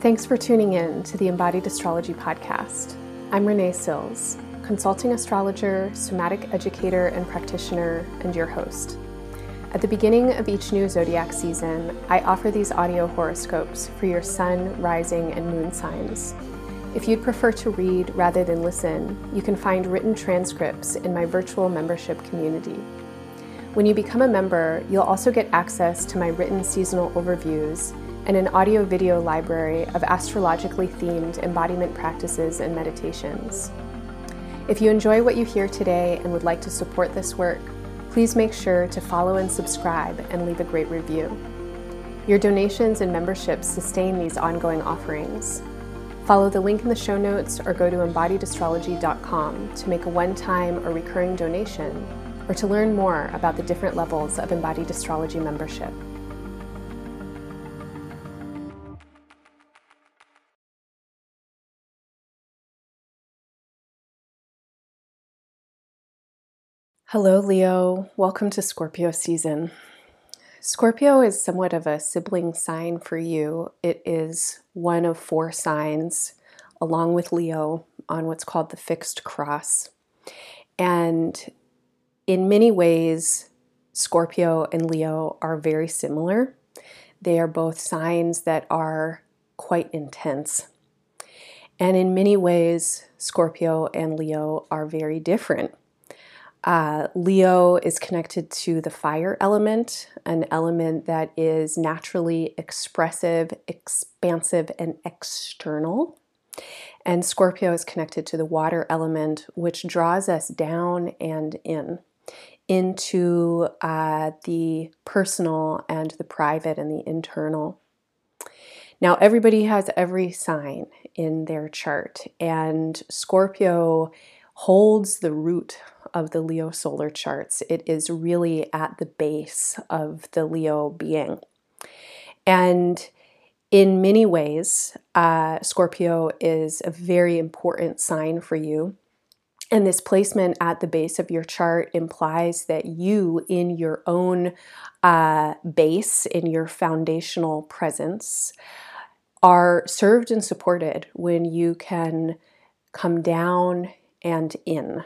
Thanks for tuning in to the Embodied Astrology Podcast. I'm Renee Sills, consulting astrologer, somatic educator, and practitioner, and your host. At the beginning of each new zodiac season, I offer these audio horoscopes for your sun, rising, and moon signs. If you'd prefer to read rather than listen, you can find written transcripts in my virtual membership community. When you become a member, you'll also get access to my written seasonal overviews and an audio video library of astrologically themed embodiment practices and meditations. If you enjoy what you hear today and would like to support this work, please make sure to follow and subscribe and leave a great review. Your donations and memberships sustain these ongoing offerings. Follow the link in the show notes or go to embodiedastrology.com to make a one time or recurring donation or to learn more about the different levels of embodied astrology membership. Hello, Leo. Welcome to Scorpio season. Scorpio is somewhat of a sibling sign for you. It is one of four signs, along with Leo, on what's called the fixed cross. And in many ways, Scorpio and Leo are very similar. They are both signs that are quite intense. And in many ways, Scorpio and Leo are very different. Uh, Leo is connected to the fire element, an element that is naturally expressive, expansive, and external. And Scorpio is connected to the water element, which draws us down and in into uh, the personal and the private and the internal. Now, everybody has every sign in their chart, and Scorpio holds the root of the Leo solar charts. It is really at the base of the Leo being. And in many ways, uh, Scorpio is a very important sign for you. And this placement at the base of your chart implies that you, in your own uh, base, in your foundational presence, are served and supported when you can come down and in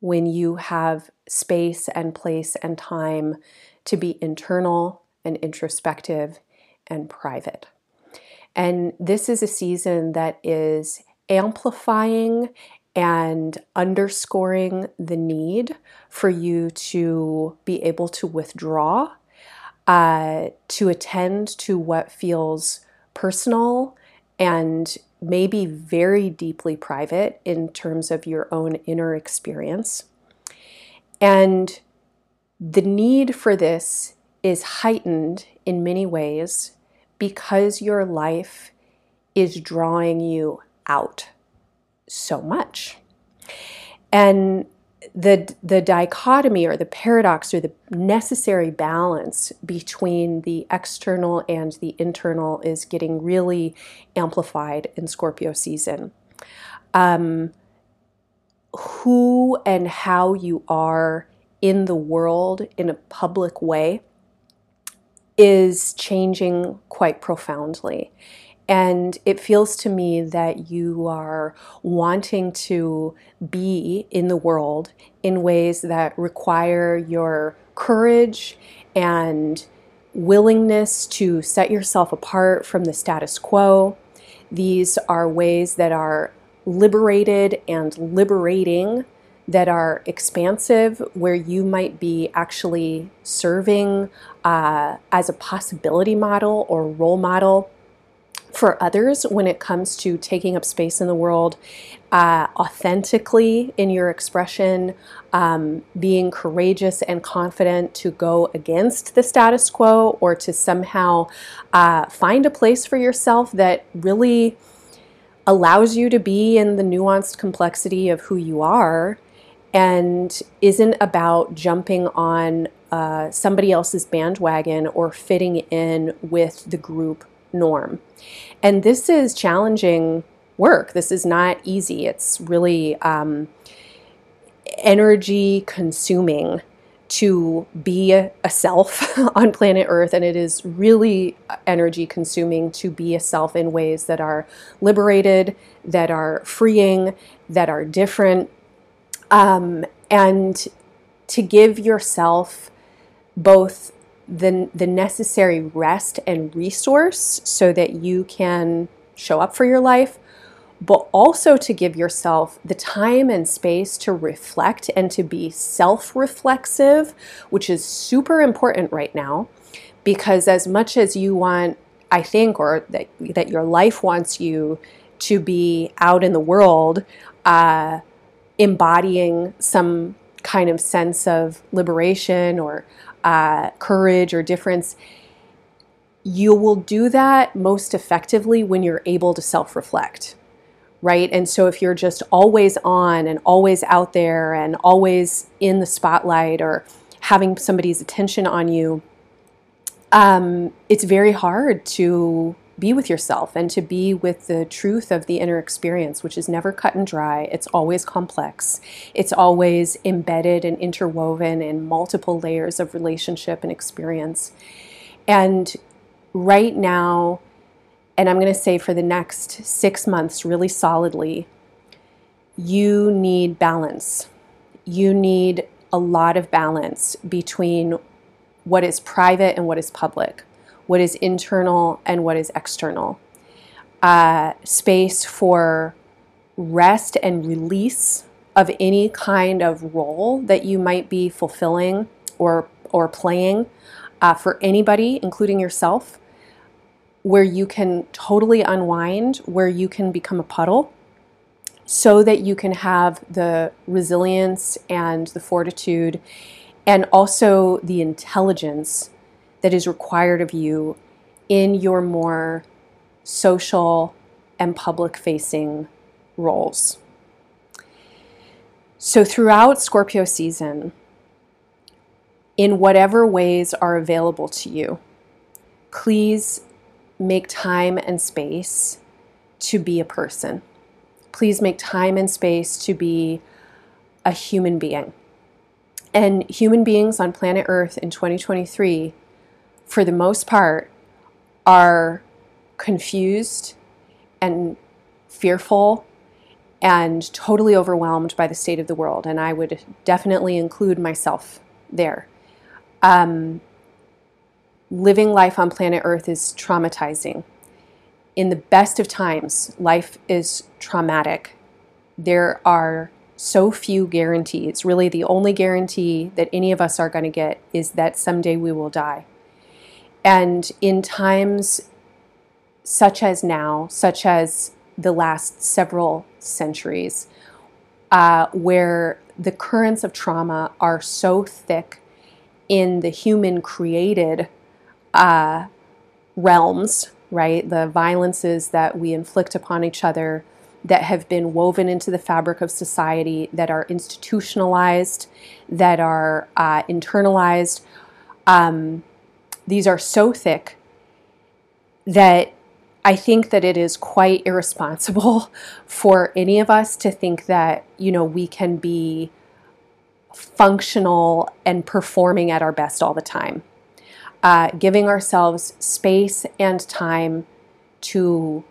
when you have space and place and time to be internal and introspective and private. And this is a season that is amplifying and underscoring the need for you to be able to withdraw, uh, to attend to what feels personal and maybe very deeply private in terms of your own inner experience. And the need for this is heightened in many ways because your life is drawing you out so much. And the the dichotomy or the paradox or the necessary balance between the external and the internal is getting really amplified in Scorpio season. Um, who and how you are in the world in a public way is changing quite profoundly. And it feels to me that you are wanting to be in the world in ways that require your courage and willingness to set yourself apart from the status quo. These are ways that are liberated and liberating, that are expansive, where you might be actually serving uh, as a possibility model or role model for others when it comes to taking up space in the world uh, authentically in your expression, um, being courageous and confident to go against the status quo or to somehow uh, find a place for yourself that really allows you to be in the nuanced complexity of who you are and isn't about jumping on uh, somebody else's bandwagon or fitting in with the group norm. And this is challenging work. This is not easy. It's really um, energy consuming to be a, self on planet Earth, and it is really energy consuming to be a self in ways that are liberated, that are freeing, that are different, um, and to give yourself both the, the necessary rest and resource so that you can show up for your life, but also to give yourself the time and space to reflect and to be self reflexive, which is super important right now. Because as much as you want, I think, or that, that your life wants you to be out in the world, uh, embodying some kind of sense of liberation or uh, courage or difference, you will do that most effectively when you're able to self reflect right? And so if you're just always on and always out there and always in the spotlight or having somebody's attention on you, um, it's very hard to be with yourself and to be with the truth of the inner experience, which is never cut and dry. It's always complex. It's always embedded and interwoven in multiple layers of relationship and experience. And right now, and I'm going to say for the next six months, really solidly, you need balance. You need a lot of balance between what is private and what is public, what is internal and what is external. Uh, space for rest and release of any kind of role that you might be fulfilling or or playing uh, for anybody, including yourself where you can totally unwind, where you can become a puddle, so that you can have the resilience and the fortitude and also the intelligence that is required of you in your more social and public facing roles. So, throughout Scorpio season, in whatever ways are available to you, please make time and space to be a person. Please make time and space to be a human being. And human beings on planet Earth in 2023, for the most part, are confused and fearful and totally overwhelmed by the state of the world. And I would definitely include myself there. Um, living life on planet Earth is traumatizing. In the best of times, life is traumatic. There are so few guarantees. Really, the only guarantee that any of us are going to get is that someday we will die. And in times such as now, such as the last several centuries, uh, where the currents of trauma are so thick in the human created uh, realms, right? The violences that we inflict upon each other that have been woven into the fabric of society, that are institutionalized, that are uh, internalized. Um, these are so thick that I think that it is quite irresponsible for any of us to think that, you know, we can be functional and performing at our best all the time uh, giving ourselves space and time to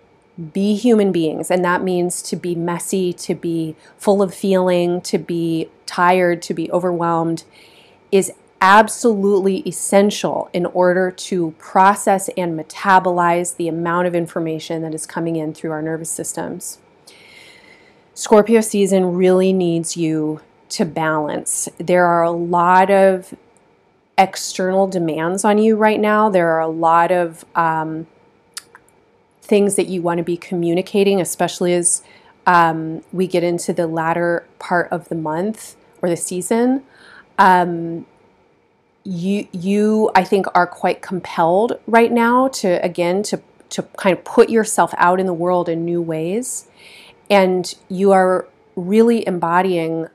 be human beings. And that means to be messy, to be full of feeling, to be tired, to be overwhelmed, is absolutely essential in order to process and metabolize the amount of information that is coming in through our nervous systems. Scorpio season really needs you to balance. There are a lot of external demands on you right now. There are a lot of um, things that you want to be communicating, especially as um, we get into the latter part of the month or the season. Um, you, you, I think, are quite compelled right now to again to to kind of put yourself out in the world in new ways, and you are really embodying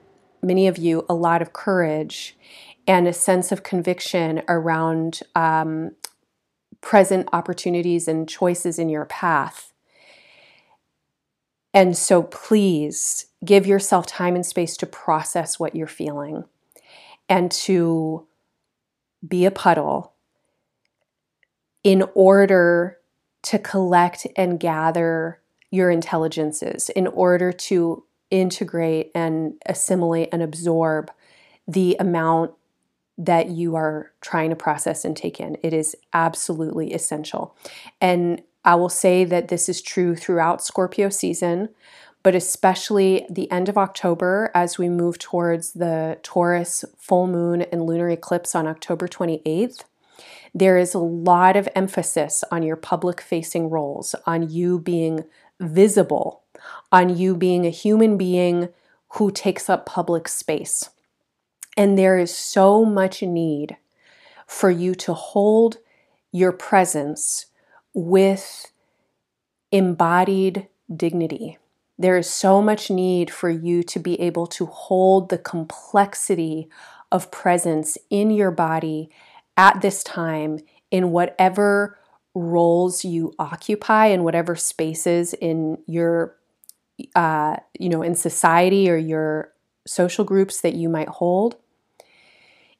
many of you a lot of courage and a sense of conviction around um, present opportunities and choices in your path. And so please give yourself time and space to process what you're feeling. and to be a puddle in order to collect and gather your intelligences, in order to integrate and assimilate and absorb the amount that you are trying to process and take in. It is absolutely essential. And I will say that this is true throughout Scorpio season, but especially the end of October as we move towards the Taurus full moon and lunar eclipse on October 28th. There is a lot of emphasis on your public facing roles, on you being visible, on you being a human being who takes up public space. And there is so much need for you to hold your presence with embodied dignity. There is so much need for you to be able to hold the complexity of presence in your body at this time in whatever roles you occupy in whatever spaces in your uh, you know in society or your social groups that you might hold.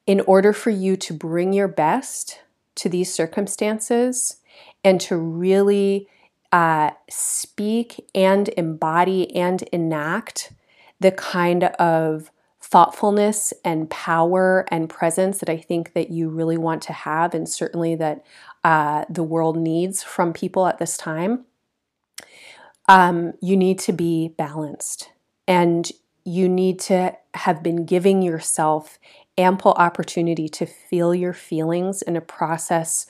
In order for you to bring your best to these circumstances and to really uh, speak and embody and enact the kind of thoughtfulness and power and presence that I think that you really want to have, and certainly that uh, the world needs from people at this time. Um, you need to be balanced, and you need to have been giving yourself ample opportunity to feel your feelings and to process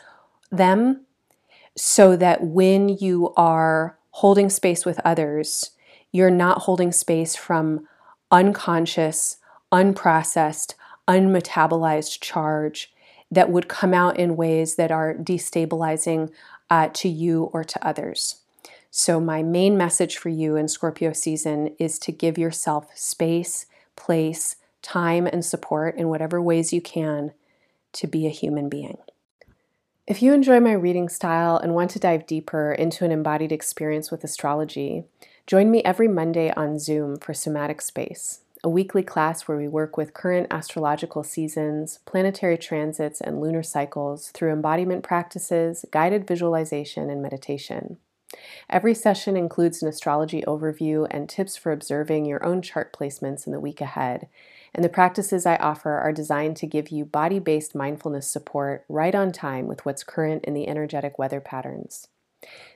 them so that when you are holding space with others, you're not holding space from unconscious, unprocessed, unmetabolized charge that would come out in ways that are destabilizing uh, to you or to others. So, my main message for you in Scorpio season is to give yourself space, place, time, and support in whatever ways you can to be a human being. If you enjoy my reading style and want to dive deeper into an embodied experience with astrology, join me every Monday on Zoom for Somatic Space, a weekly class where we work with current astrological seasons, planetary transits, and lunar cycles through embodiment practices, guided visualization, and meditation. Every session includes an astrology overview and tips for observing your own chart placements in the week ahead, and the practices I offer are designed to give you body based mindfulness support right on time with what's current in the energetic weather patterns.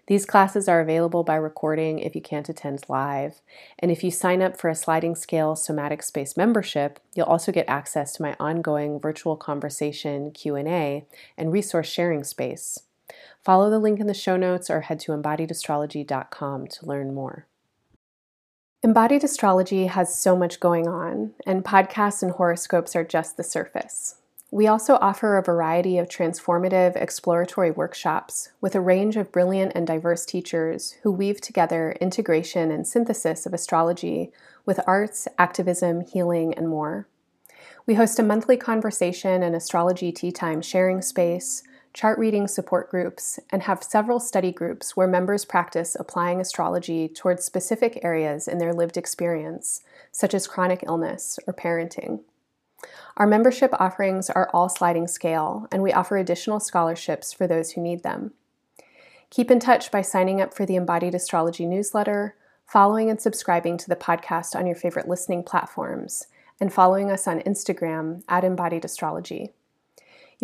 These classes are available by recording if you can't attend live. And if you sign up for a sliding scale somatic space membership, you'll also get access to my ongoing virtual conversation, Q&A, and resource sharing space. Follow the link in the show notes or head to embodiedastrology.com to learn more. Embodied astrology has so much going on, and podcasts and horoscopes are just the surface. We also offer a variety of transformative exploratory workshops with a range of brilliant and diverse teachers who weave together integration and synthesis of astrology with arts, activism, healing, and more. We host a monthly conversation and astrology tea time sharing space, chart reading support groups, and have several study groups where members practice applying astrology towards specific areas in their lived experience, such as chronic illness or parenting. Our membership offerings are all sliding scale, and we offer additional scholarships for those who need them. Keep in touch by signing up for the Embodied Astrology newsletter, following and subscribing to the podcast on your favorite listening platforms, and following us on Instagram at Embodied Astrology.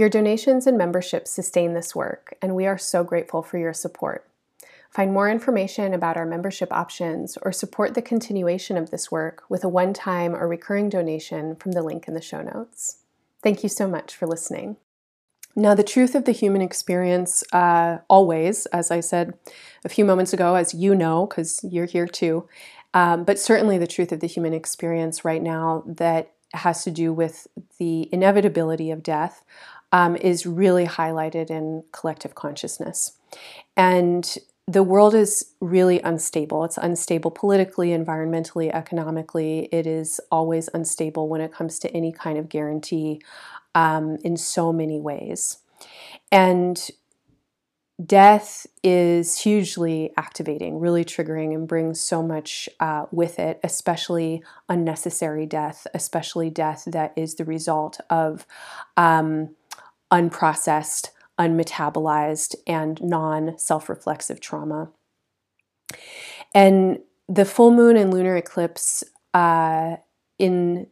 Your donations and memberships sustain this work, and we are so grateful for your support. Find more information about our membership options or support the continuation of this work with a one time or recurring donation from the link in the show notes. Thank you so much for listening. Now, the truth of the human experience, uh, always, as I said a few moments ago, as you know, because you're here too, um, but certainly the truth of the human experience right now that has to do with the inevitability of death um, is really highlighted in collective consciousness. And the world is really unstable. It's unstable politically, environmentally, economically. It is always unstable when it comes to any kind of guarantee um, in so many ways. And death is hugely activating, really triggering, and brings so much uh, with it, especially unnecessary death, especially death that is the result of um, unprocessed, unmetabolized, and non self reflexive trauma. And the full moon and lunar eclipse uh, in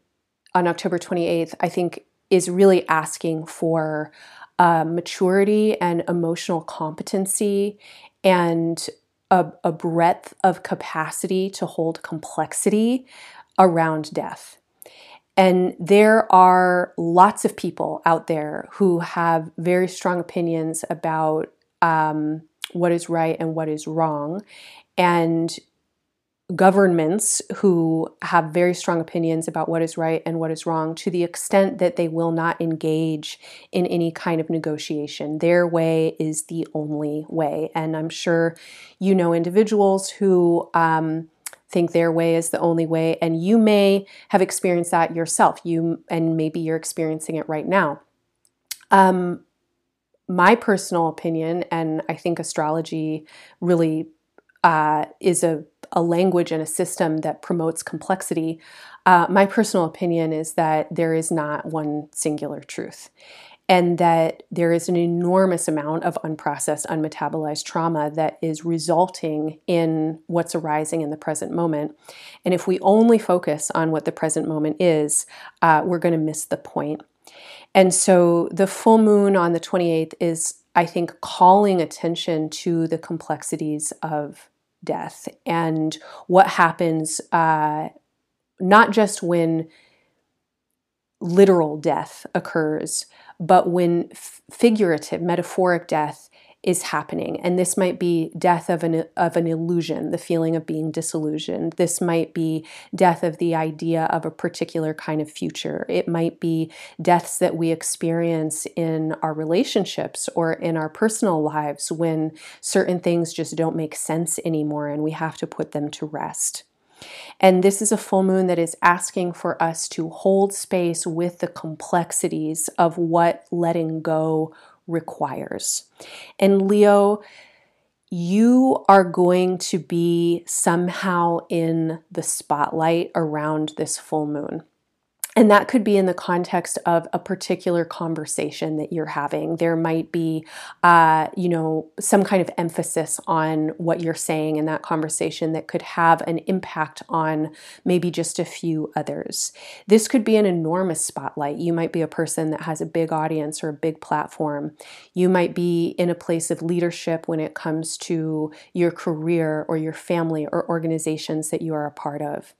on October 28th, I think, is really asking for uh, maturity and emotional competency and a, a breadth of capacity to hold complexity around death. And there are lots of people out there who have very strong opinions about um, what is right and what is wrong. And governments who have very strong opinions about what is right and what is wrong to the extent that they will not engage in any kind of negotiation. Their way is the only way. And I'm sure you know individuals who. Um, think their way is the only way and you may have experienced that yourself you and maybe you're experiencing it right now um, my personal opinion and i think astrology really uh, is a, a language and a system that promotes complexity, uh, my personal opinion is that there is not one singular truth. And that there is an enormous amount of unprocessed, unmetabolized trauma that is resulting in what's arising in the present moment. And if we only focus on what the present moment is, uh, we're going to miss the point. And so the full moon on the 28th is I think, calling attention to the complexities of death and what happens uh, not just when literal death occurs, but when f- figurative, metaphoric death is happening. And this might be death of an, of an illusion, the feeling of being disillusioned. This might be death of the idea of a particular kind of future. It might be deaths that we experience in our relationships or in our personal lives when certain things just don't make sense anymore and we have to put them to rest. And this is a full moon that is asking for us to hold space with the complexities of what letting go requires. And Leo, you are going to be somehow in the spotlight around this full moon. And that could be in the context of a particular conversation that you're having. There might be, uh, you know, some kind of emphasis on what you're saying in that conversation that could have an impact on maybe just a few others. This could be an enormous spotlight. You might be a person that has a big audience or a big platform. You might be in a place of leadership when it comes to your career or your family or organizations that you are a part of.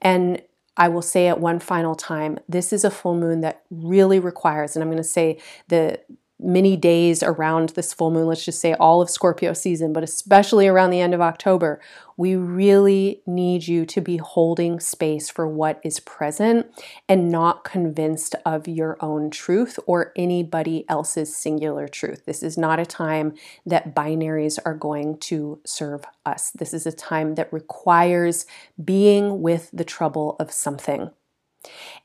And I will say it one final time this is a full moon that really requires, and I'm going to say the many days around this full moon, let's just say all of Scorpio season, but especially around the end of October, we really need you to be holding space for what is present and not convinced of your own truth or anybody else's singular truth. This is not a time that binaries are going to serve us. This is a time that requires being with the trouble of something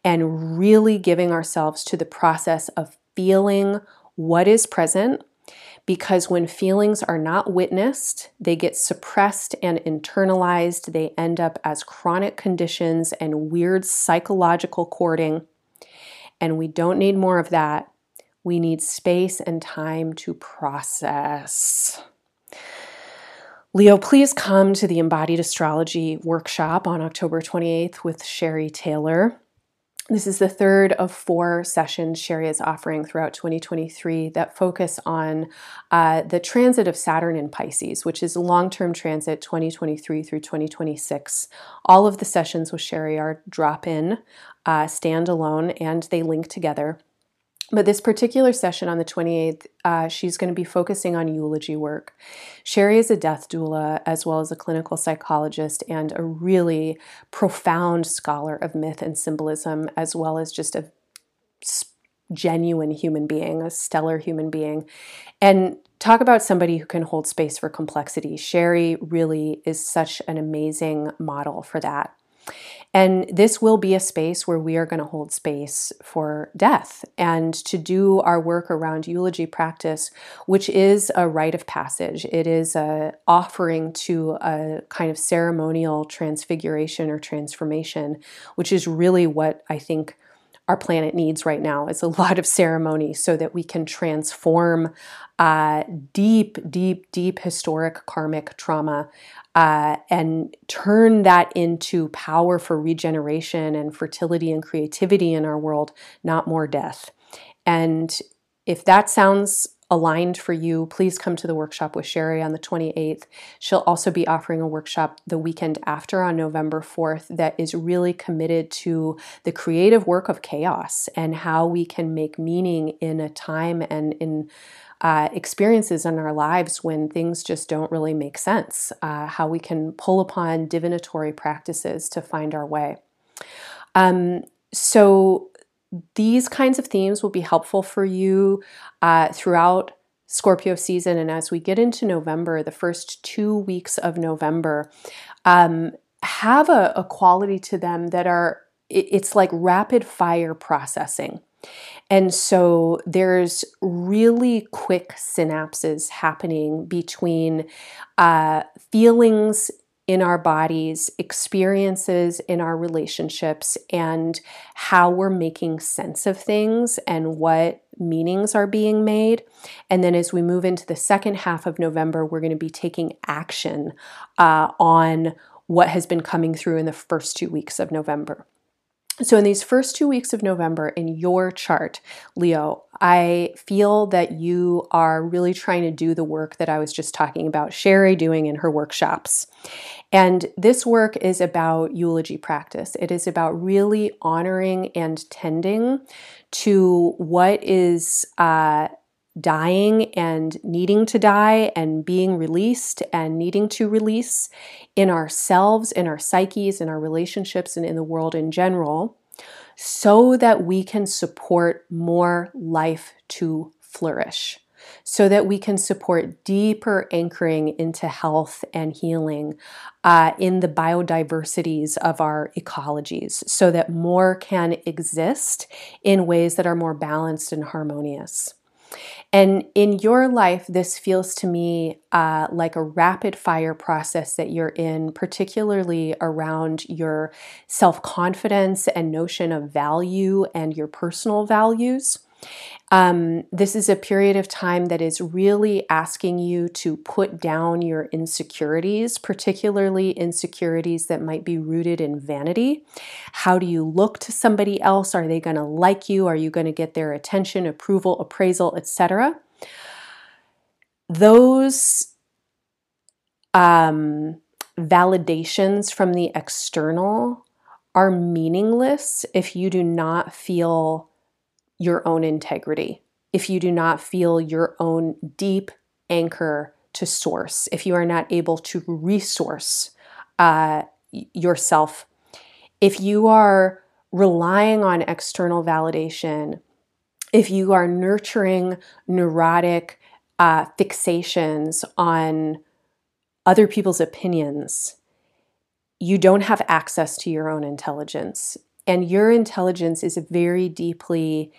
and really giving ourselves to the process of feeling what is present because when feelings are not witnessed, they get suppressed and internalized. They end up as chronic conditions and weird psychological cording. And we don't need more of that. We need space and time to process. Leo, please come to the Embodied Astrology workshop on October 28th with Sherri Taylor. This is the third of four sessions Sherri is offering throughout 2023 that focus on uh, the transit of Saturn in Pisces, which is long term transit 2023 through 2026. All of the sessions with Sherri are drop in, uh, standalone, and they link together. But this particular session on the 28th, uh, she's going to be focusing on eulogy work. Sherri is a death doula as well as a clinical psychologist and a really profound scholar of myth and symbolism, as well as just a genuine human being, a stellar human being. And talk about somebody who can hold space for complexity. Sherri really is such an amazing model for that. And this will be a space where we are going to hold space for death and to do our work around eulogy practice, which is a rite of passage. It is a offering to a kind of ceremonial transfiguration or transformation, which is really what I think our planet needs right now. It's a lot of ceremony so that we can transform uh, deep, deep, deep historic karmic trauma uh, and turn that into power for regeneration and fertility and creativity in our world, not more death. And if that sounds aligned for you, please come to the workshop with Sherri on the 28th. She'll also be offering a workshop the weekend after on November 4th that is really committed to the creative work of chaos and how we can make meaning in a time and in uh, experiences in our lives when things just don't really make sense, uh, how we can pull upon divinatory practices to find our way. Um, so, these kinds of themes will be helpful for you uh, throughout Scorpio season. And as we get into November, the first two weeks of November, um, have a, a quality to them that are, it's like rapid fire processing. And so there's really quick synapses happening between uh, feelings in our bodies, experiences in our relationships, and how we're making sense of things and what meanings are being made. And then as we move into the second half of November, we're going to be taking action uh, on what has been coming through in the first two weeks of November. So, in these first two weeks of November in your chart, Leo, I feel that you are really trying to do the work that I was just talking about Sherri doing in her workshops. And this work is about eulogy practice. It is about really honoring and tending to what is uh, dying and needing to die and being released and needing to release in ourselves, in our psyches, in our relationships, and in the world in general, so that we can support more life to flourish so that we can support deeper anchoring into health and healing uh, in the biodiversities of our ecologies, so that more can exist in ways that are more balanced and harmonious. And in your life, this feels to me uh, like a rapid fire process that you're in, particularly around your self confidence and notion of value and your personal values. Um, this is a period of time that is really asking you to put down your insecurities, particularly insecurities that might be rooted in vanity. How do you look to somebody else? Are they going to like you? Are you going to get their attention, approval, appraisal, etc.? Those um, validations from the external are meaningless if you do not feel your own integrity, if you do not feel your own deep anchor to source, if you are not able to resource uh, yourself, if you are relying on external validation, if you are nurturing neurotic uh, fixations on other people's opinions, you don't have access to your own intelligence. And your intelligence is very deeply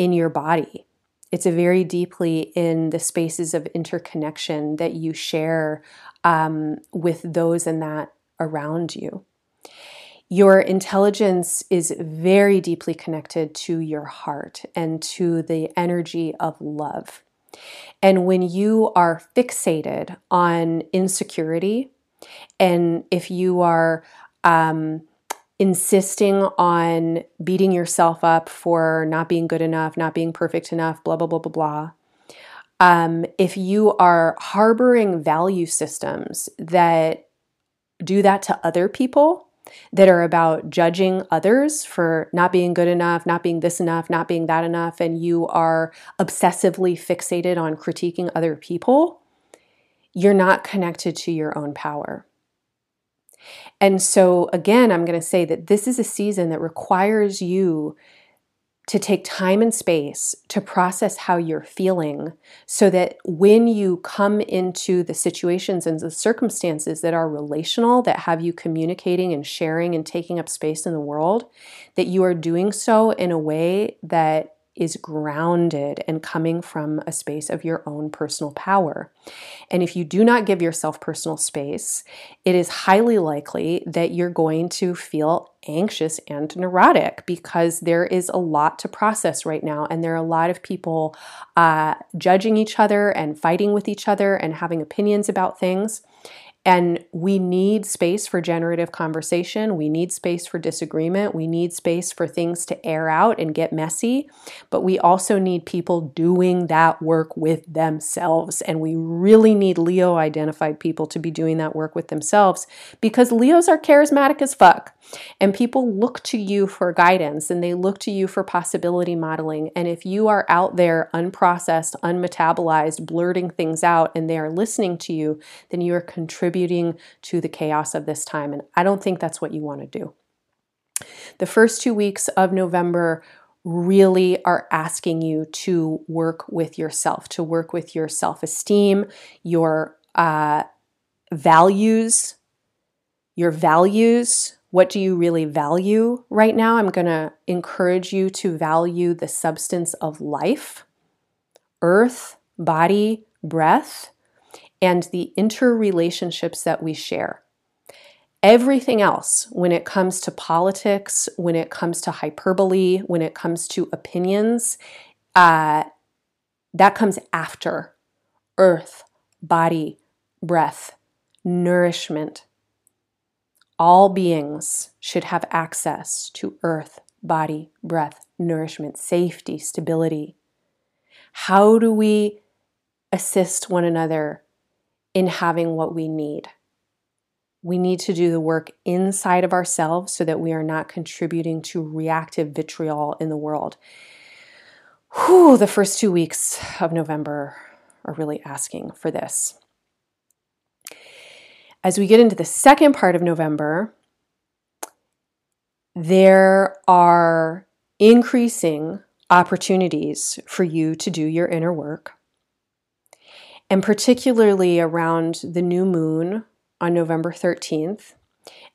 in your body. It's a very deeply in the spaces of interconnection that you share um, with those and that around you. Your intelligence is very deeply connected to your heart and to the energy of love. And when you are fixated on insecurity, and if you are um, insisting on beating yourself up for not being good enough, not being perfect enough, blah, blah, blah, blah, blah. Um, if you are harboring value systems that do that to other people, that are about judging others for not being good enough, not being this enough, not being that enough, and you are obsessively fixated on critiquing other people, you're not connected to your own power. And so, again, I'm going to say that this is a season that requires you to take time and space to process how you're feeling so that when you come into the situations and the circumstances that are relational, that have you communicating and sharing and taking up space in the world, that you are doing so in a way that is grounded and coming from a space of your own personal power. And if you do not give yourself personal space, it is highly likely that you're going to feel anxious and neurotic because there is a lot to process right now. And there are a lot of people uh, judging each other and fighting with each other and having opinions about things. And we need space for generative conversation. We need space for disagreement. We need space for things to air out and get messy. But we also need people doing that work with themselves. And we really need Leo identified people to be doing that work with themselves because Leos are charismatic as fuck. And people look to you for guidance and they look to you for possibility modeling. And if you are out there unprocessed, unmetabolized, blurting things out, and they are listening to you, then you are contributing to the chaos of this time. And I don't think that's what you want to do. The first two weeks of November really are asking you to work with yourself, to work with your self esteem, your uh, values, your values, what do you really value right now? I'm going to encourage you to value the substance of life, earth, body, breath, and the interrelationships that we share. Everything else, when it comes to politics, when it comes to hyperbole, when it comes to opinions, uh, that comes after earth, body, breath, nourishment, all beings should have access to earth, body, breath, nourishment, safety, stability. How do we assist one another in having what we need? We need to do the work inside of ourselves so that we are not contributing to reactive vitriol in the world. Whew, the first two weeks of November are really asking for this. As we get into the second part of November, there are increasing opportunities for you to do your inner work. And particularly around the new moon on November 13th,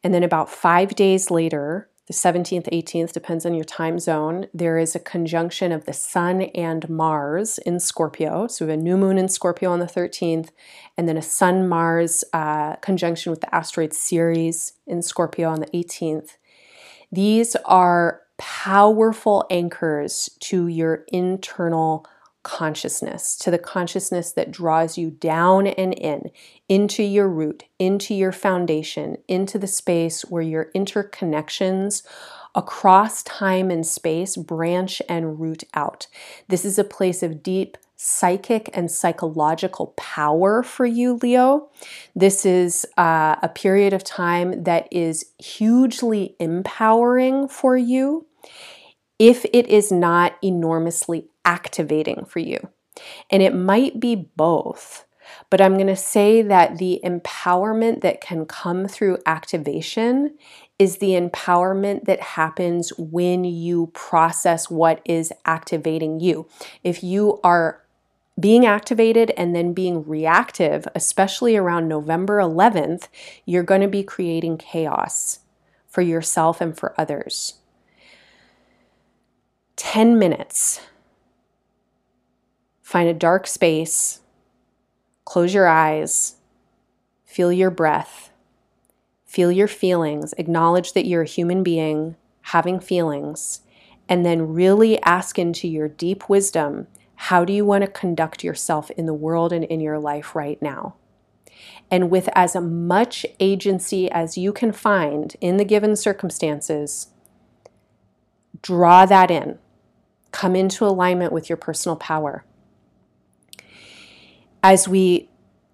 and then about five days later, the 17th, 18th, depends on your time zone. There is a conjunction of the Sun and Mars in Scorpio. So we have a new moon in Scorpio on the 13th, and then a Sun Mars uh, conjunction with the asteroid Ceres in Scorpio on the 18th. These are powerful anchors to your internal consciousness, to the consciousness that draws you down and in, into your root, into your foundation, into the space where your interconnections across time and space branch and root out. This is a place of deep psychic and psychological power for you, Leo. This is uh, a period of time that is hugely empowering for you if it is not enormously activating for you. And it might be both, but I'm going to say that the empowerment that can come through activation is the empowerment that happens when you process what is activating you. If you are being activated and then being reactive, especially around November 11th, you're going to be creating chaos for yourself and for others. 10 minutes Find a dark space, close your eyes, feel your breath, feel your feelings, acknowledge that you're a human being having feelings, and then really ask into your deep wisdom how do you want to conduct yourself in the world and in your life right now? And with as much agency as you can find in the given circumstances, draw that in. Come into alignment with your personal power as we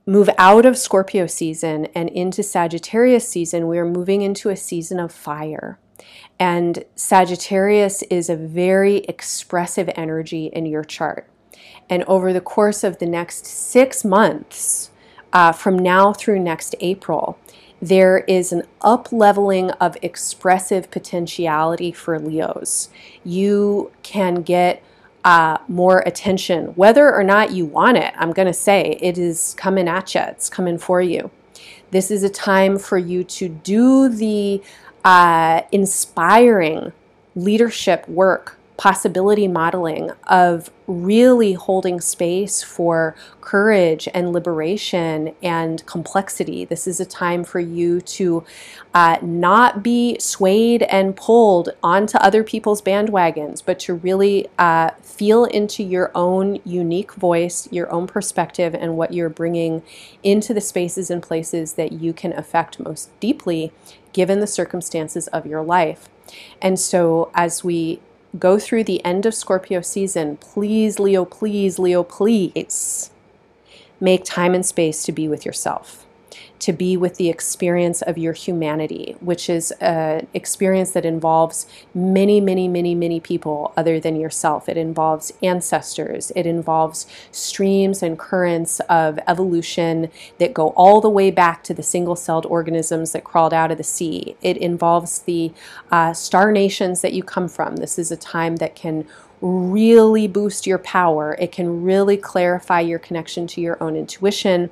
move out of Scorpio season and into Sagittarius season, we are moving into a season of fire. And Sagittarius is a very expressive energy in your chart. And over the course of the next six months, uh, from now through next April, there is an up leveling of expressive potentiality for Leos. You can get uh, more attention, whether or not you want it. I'm going to say it is coming at you, it's coming for you. This is a time for you to do the uh, inspiring leadership work possibility modeling of really holding space for courage and liberation and complexity. This is a time for you to uh, not be swayed and pulled onto other people's bandwagons, but to really uh, feel into your own unique voice, your own perspective, and what you're bringing into the spaces and places that you can affect most deeply given the circumstances of your life. And so, as we go through the end of Scorpio season, please, Leo, please, Leo, please make time and space to be with yourself to be with the experience of your humanity, which is an experience that involves many, many, many, many people other than yourself. It involves ancestors, it involves streams and currents of evolution that go all the way back to the single celled organisms that crawled out of the sea. It involves the uh, star nations that you come from. This is a time that can really boost your power. It can really clarify your connection to your own intuition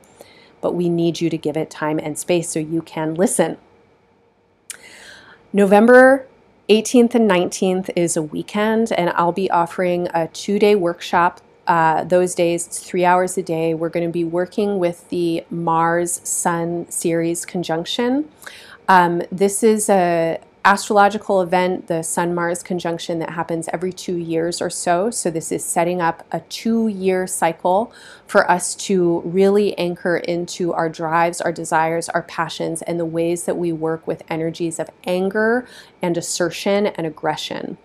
but we need you to give it time and space so you can listen. November 18th and 19th is a weekend, and I'll be offering a two day workshop. Uh, those days, it's three hours a day. We're going to be working with the Mars Sun series conjunction. Um, this is a, astrological event, the Sun Mars conjunction that happens every two years or so. So, this is setting up a two year cycle for us to really anchor into our drives, our desires, our passions, and the ways that we work with energies of anger and assertion and aggression.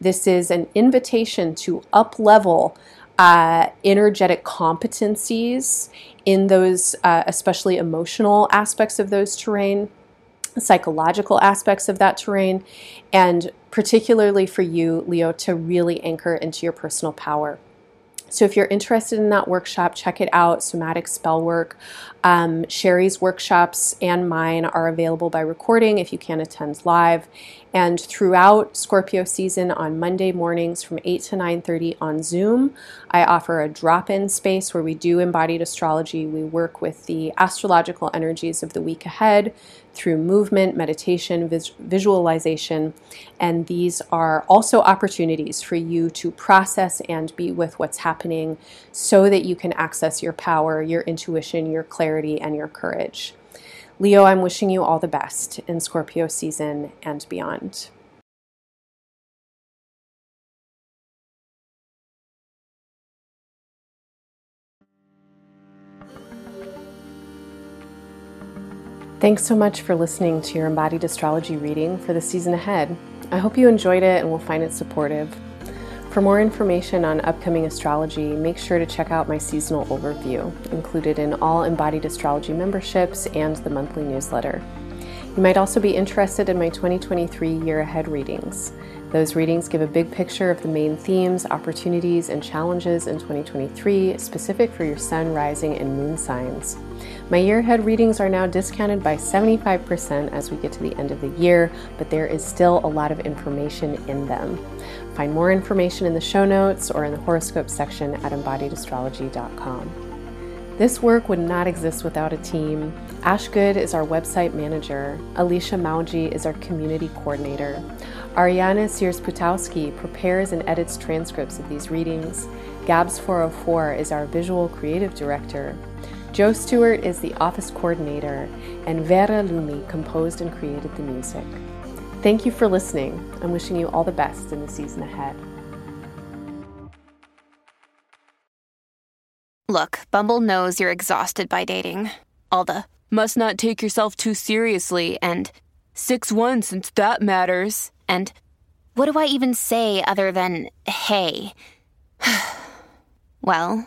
This is an invitation to up level. Uh, energetic competencies in those, uh, especially emotional aspects of those terrain, psychological aspects of that terrain, and particularly for you, Leo, to really anchor into your personal power. So, if you're interested in that workshop, check it out Somatic Spell Work. Um, Sherri's workshops and mine are available by recording if you can't attend live. And throughout Scorpio season on Monday mornings from 8 to 9:30 on Zoom, I offer a drop-in space where we do embodied astrology. We work with the astrological energies of the week ahead through movement, meditation, vis- visualization, and these are also opportunities for you to process and be with what's happening so that you can access your power, your intuition, your clarity, and your courage. Leo, I'm wishing you all the best in Scorpio season and beyond. Thanks so much for listening to your embodied astrology reading for the season ahead. I hope you enjoyed it and will find it supportive. For more information on upcoming astrology, make sure to check out my seasonal overview, included in all embodied astrology memberships and the monthly newsletter. You might also be interested in my 2023 year ahead readings. Those readings give a big picture of the main themes, opportunities, and challenges in 2023, specific for your sun, rising, and moon signs. My year ahead readings are now discounted by 75% as we get to the end of the year, but there is still a lot of information in them. Find more information in the show notes or in the horoscope section at embodiedastrology.com. This work would not exist without a team. Ash Good is our website manager. Alisha Mawji is our community coordinator. Ariana Sierzputowski prepares and edits transcripts of these readings. Gabz404 is our visual creative director. Jo Stewart is the office coordinator, and Vera Lumi composed and created the music. Thank you for listening. I'm wishing you all the best in the season ahead. Look, Bumble knows you're exhausted by dating. All the must not take yourself too seriously and 6 1 since that matters. And what do I even say other than hey? well,